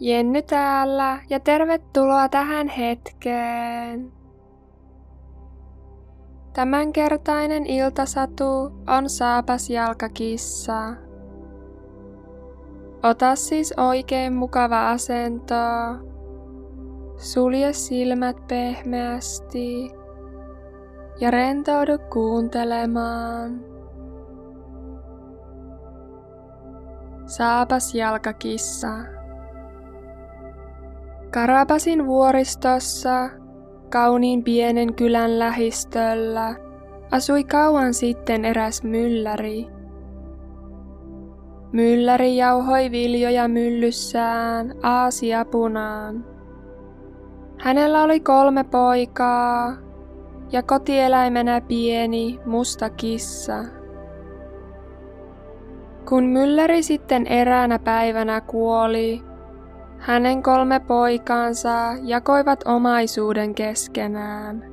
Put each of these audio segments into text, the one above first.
Jenny täällä ja tervetuloa tähän hetkeen. Tämänkertainen iltasatu on saapas jalkakissa. Ota siis oikein mukava asento. Sulje silmät pehmeästi ja rentoudu kuuntelemaan. Saapas jalkakissa. Karapasin vuoristossa, kauniin pienen kylän lähistöllä, asui kauan sitten eräs mylläri. Mylläri jauhoi viljoja myllyssään aasiapunaan. Hänellä oli kolme poikaa ja kotieläimenä pieni musta kissa. Kun mylläri sitten eräänä päivänä kuoli, hänen kolme poikaansa jakoivat omaisuuden keskenään.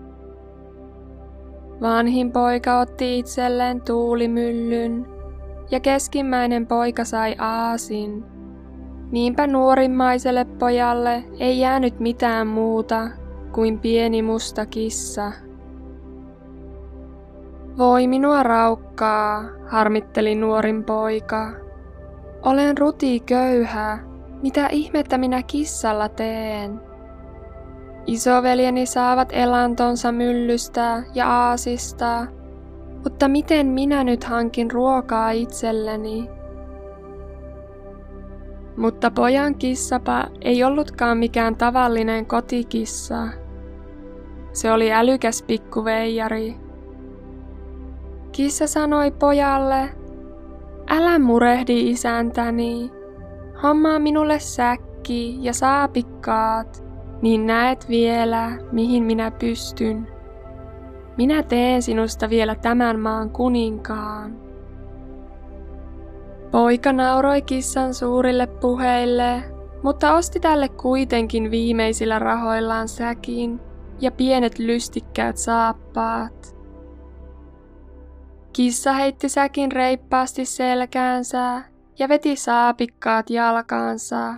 Vanhin poika otti itselleen tuulimyllyn ja keskimmäinen poika sai aasin. Niinpä nuorimmaiselle pojalle ei jäänyt mitään muuta kuin pieni musta kissa. Voi minua raukkaa, harmitteli nuorin poika. Olen ruti köyhä mitä ihmettä minä kissalla teen? Isoveljeni saavat elantonsa myllystä ja aasista, mutta miten minä nyt hankin ruokaa itselleni? Mutta pojan kissapa ei ollutkaan mikään tavallinen kotikissa. Se oli älykäs pikkuveijari. Kissa sanoi pojalle, älä murehdi isäntäni, Hommaa minulle säkki ja saapikkaat, niin näet vielä, mihin minä pystyn. Minä teen sinusta vielä tämän maan kuninkaan. Poika nauroi kissan suurille puheille, mutta osti tälle kuitenkin viimeisillä rahoillaan säkin ja pienet lystikkäät saappaat. Kissa heitti säkin reippaasti selkäänsä ja veti saapikkaat jalkaansa.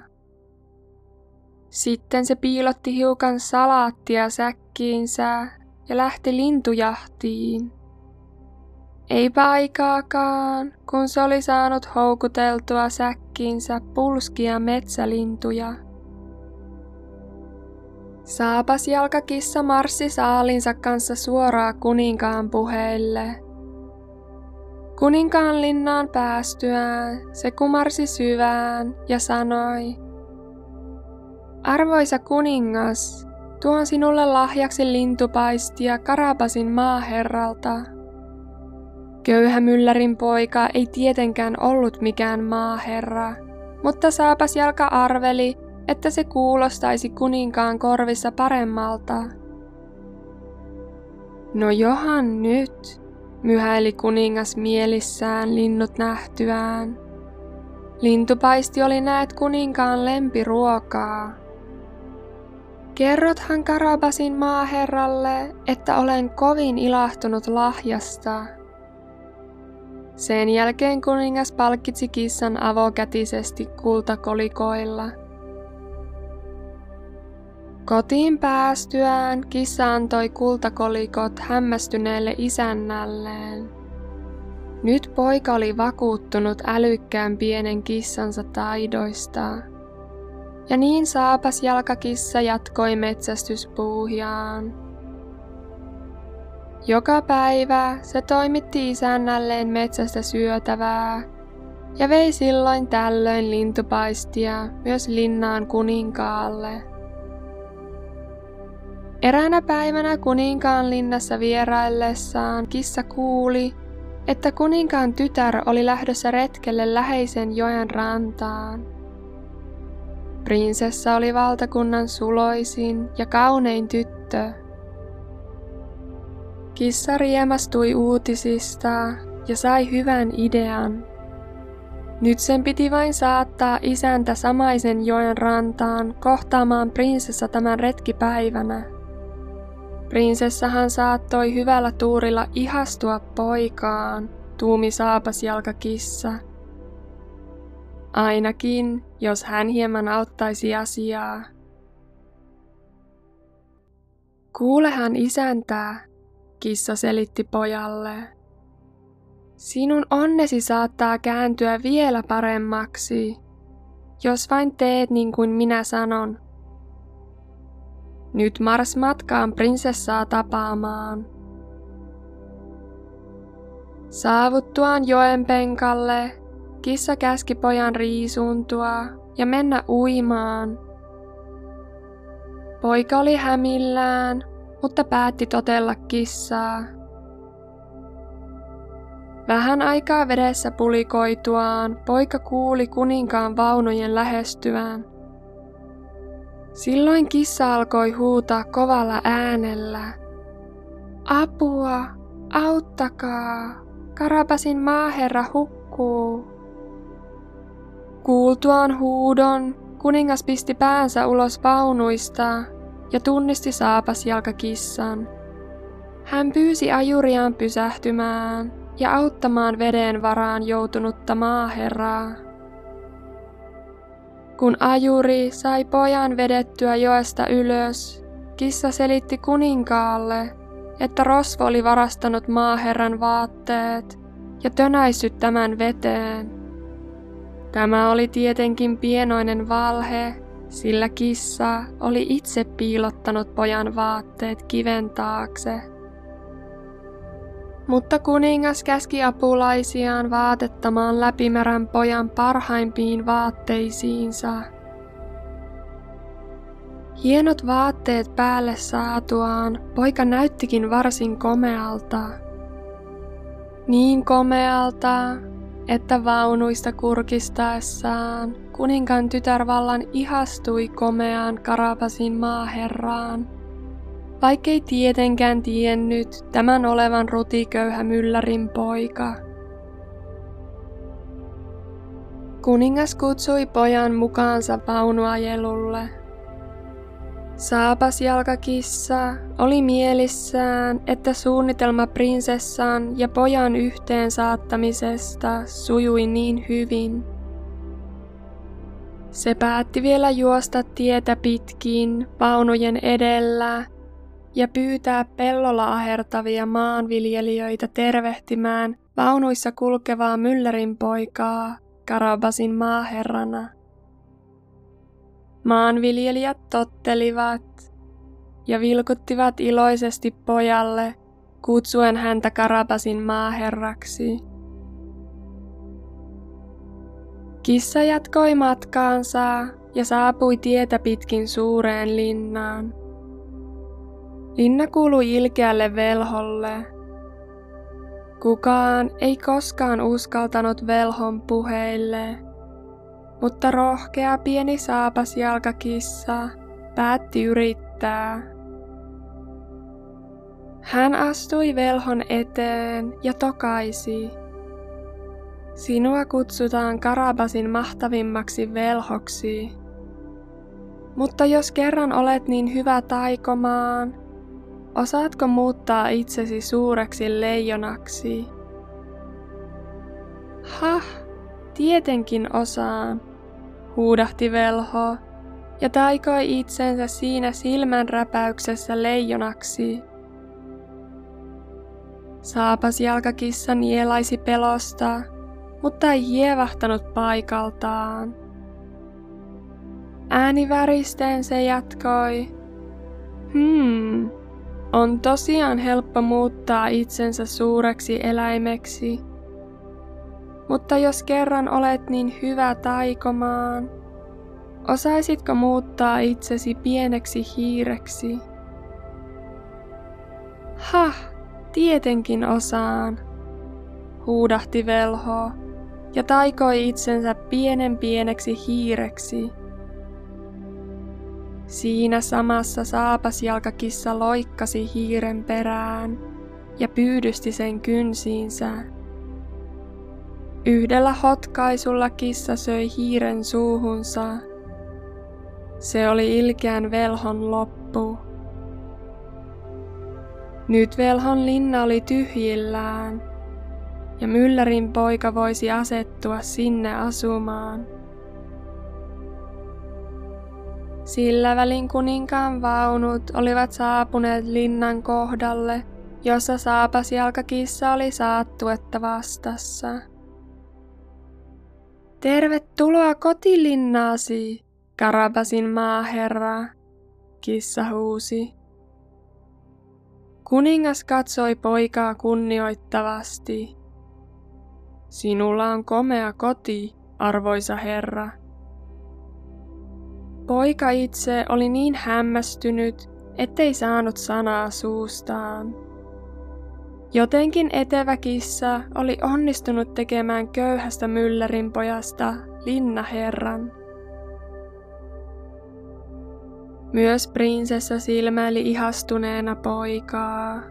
Sitten se piilotti hiukan salaattia säkkiinsä ja lähti lintujahtiin. Eipä aikaakaan, kun se oli saanut houkuteltua säkkiinsä pulskia metsälintuja. Saapas jalkakissa marssi saalinsa kanssa suoraan kuninkaan puheille – Kuninkaan linnaan päästyään se kumarsi syvään ja sanoi, Arvoisa kuningas, tuon sinulle lahjaksi lintupaistia Karapasin maaherralta. Köyhä myllärin poika ei tietenkään ollut mikään maaherra, mutta saapas jalka arveli, että se kuulostaisi kuninkaan korvissa paremmalta. No johan nyt, myhäili kuningas mielissään linnut nähtyään. Lintupaisti oli näet kuninkaan lempiruokaa. Kerrothan Karabasin maaherralle, että olen kovin ilahtunut lahjasta. Sen jälkeen kuningas palkitsi kissan avokätisesti kultakolikoilla – Kotiin päästyään kissa antoi kultakolikot hämmästyneelle isännälleen. Nyt poika oli vakuuttunut älykkään pienen kissansa taidoista. Ja niin saapas jalkakissa jatkoi metsästyspuuhiaan. Joka päivä se toimitti isännälleen metsästä syötävää ja vei silloin tällöin lintupaistia myös linnaan kuninkaalle. Eräänä päivänä kuninkaan linnassa vieraillessaan kissa kuuli, että kuninkaan tytär oli lähdössä retkelle läheisen joen rantaan. Prinsessa oli valtakunnan suloisin ja kaunein tyttö. Kissa riemastui uutisista ja sai hyvän idean. Nyt sen piti vain saattaa isäntä samaisen joen rantaan kohtaamaan prinsessa tämän retkipäivänä. Prinsessahan saattoi hyvällä tuurilla ihastua poikaan, tuumi saapasjalkakissa. Ainakin, jos hän hieman auttaisi asiaa. Kuulehan isäntää, kissa selitti pojalle. Sinun onnesi saattaa kääntyä vielä paremmaksi, jos vain teet niin kuin minä sanon. Nyt mars matkaan prinsessaa tapaamaan. Saavuttuaan joen penkalle, kissa käski pojan riisuntua ja mennä uimaan. Poika oli hämillään, mutta päätti totella kissaa. Vähän aikaa vedessä pulikoituaan poika kuuli kuninkaan vaunujen lähestyvään. Silloin kissa alkoi huutaa kovalla äänellä. Apua, auttakaa, Karabasin maaherra hukkuu. Kuultuaan huudon, kuningas pisti päänsä ulos vaunuista ja tunnisti saapasjalkakissan. Hän pyysi ajuriaan pysähtymään ja auttamaan veden varaan joutunutta maaherraa. Kun ajuri sai pojan vedettyä joesta ylös, kissa selitti kuninkaalle, että rosvo oli varastanut maaherran vaatteet ja tönäissyt tämän veteen. Tämä oli tietenkin pienoinen valhe, sillä kissa oli itse piilottanut pojan vaatteet kiven taakse. Mutta kuningas käski apulaisiaan vaatettamaan läpimärän pojan parhaimpiin vaatteisiinsa. Hienot vaatteet päälle saatuaan poika näyttikin varsin komealta. Niin komealta, että vaunuista kurkistaessaan kuninkaan tytärvallan ihastui komeaan Karapasin maaherraan, vaikkei tietenkään tiennyt tämän olevan rutiköyhä myllärin poika. Kuningas kutsui pojan mukaansa vaunuajelulle – Saapas jalkakissa oli mielissään, että suunnitelma prinsessan ja pojan yhteen saattamisesta sujui niin hyvin. Se päätti vielä juosta tietä pitkin vaunujen edellä ja pyytää pellolla ahertavia maanviljelijöitä tervehtimään vaunuissa kulkevaa myllärin poikaa Karabasin maaherrana. Maanviljelijät tottelivat ja vilkuttivat iloisesti pojalle, kutsuen häntä Karabasin maaherraksi. Kissa jatkoi matkaansa ja saapui tietä pitkin suureen linnaan. Linna kuului ilkeälle velholle. Kukaan ei koskaan uskaltanut velhon puheille – mutta rohkea pieni saapas jalkakissa päätti yrittää. Hän astui velhon eteen ja tokaisi. Sinua kutsutaan Karabasin mahtavimmaksi velhoksi. Mutta jos kerran olet niin hyvä taikomaan, osaatko muuttaa itsesi suureksi leijonaksi? Hah, tietenkin osaan, huudahti velho ja taikoi itsensä siinä silmänräpäyksessä leijonaksi. Saapas jalkakissa nielaisi pelosta, mutta ei hievahtanut paikaltaan. Ääni väristeen se jatkoi. Hmm, on tosiaan helppo muuttaa itsensä suureksi eläimeksi, mutta jos kerran olet niin hyvä taikomaan, osaisitko muuttaa itsesi pieneksi hiireksi? Ha, tietenkin osaan, huudahti velho ja taikoi itsensä pienen pieneksi hiireksi. Siinä samassa saapasjalkakissa loikkasi hiiren perään ja pyydysti sen kynsiinsä. Yhdellä hotkaisulla kissa söi hiiren suuhunsa. Se oli ilkeän velhon loppu. Nyt velhon linna oli tyhjillään, ja myllärin poika voisi asettua sinne asumaan. Sillä välin kuninkaan vaunut olivat saapuneet linnan kohdalle, jossa saapasjalkakissa oli saattuetta vastassa. Tervetuloa kotilinnaasi, Karabasin maaherra, kissa huusi. Kuningas katsoi poikaa kunnioittavasti. Sinulla on komea koti, arvoisa herra. Poika itse oli niin hämmästynyt, ettei saanut sanaa suustaan. Jotenkin etevä kissa oli onnistunut tekemään köyhästä myllärin pojasta linnaherran. Myös prinsessa silmäili ihastuneena poikaa.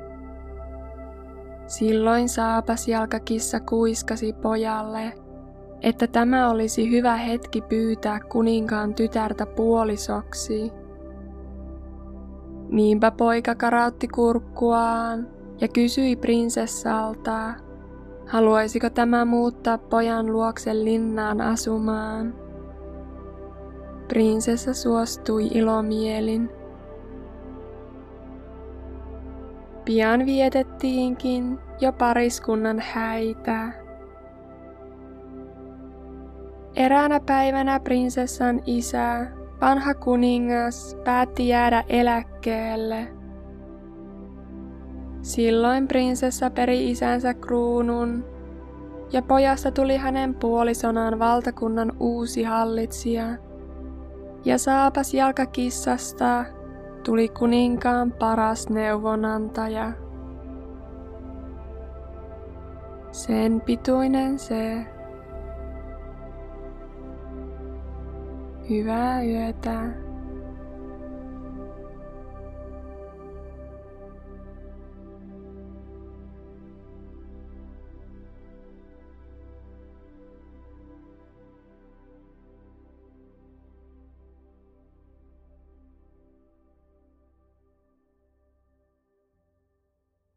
Silloin saapas jalkakissa kuiskasi pojalle, että tämä olisi hyvä hetki pyytää kuninkaan tytärtä puolisoksi. Niinpä poika karautti kurkkuaan ja kysyi prinsessalta, haluaisiko tämä muuttaa pojan luokse linnaan asumaan. Prinsessa suostui ilomielin. Pian vietettiinkin jo pariskunnan häitä. Eräänä päivänä prinsessan isä, vanha kuningas, päätti jäädä eläkkeelle. Silloin prinsessa peri isänsä kruunun, ja pojasta tuli hänen puolisonaan valtakunnan uusi hallitsija. Ja saapas jalkakissasta tuli kuninkaan paras neuvonantaja. Sen pituinen se. 越来越大。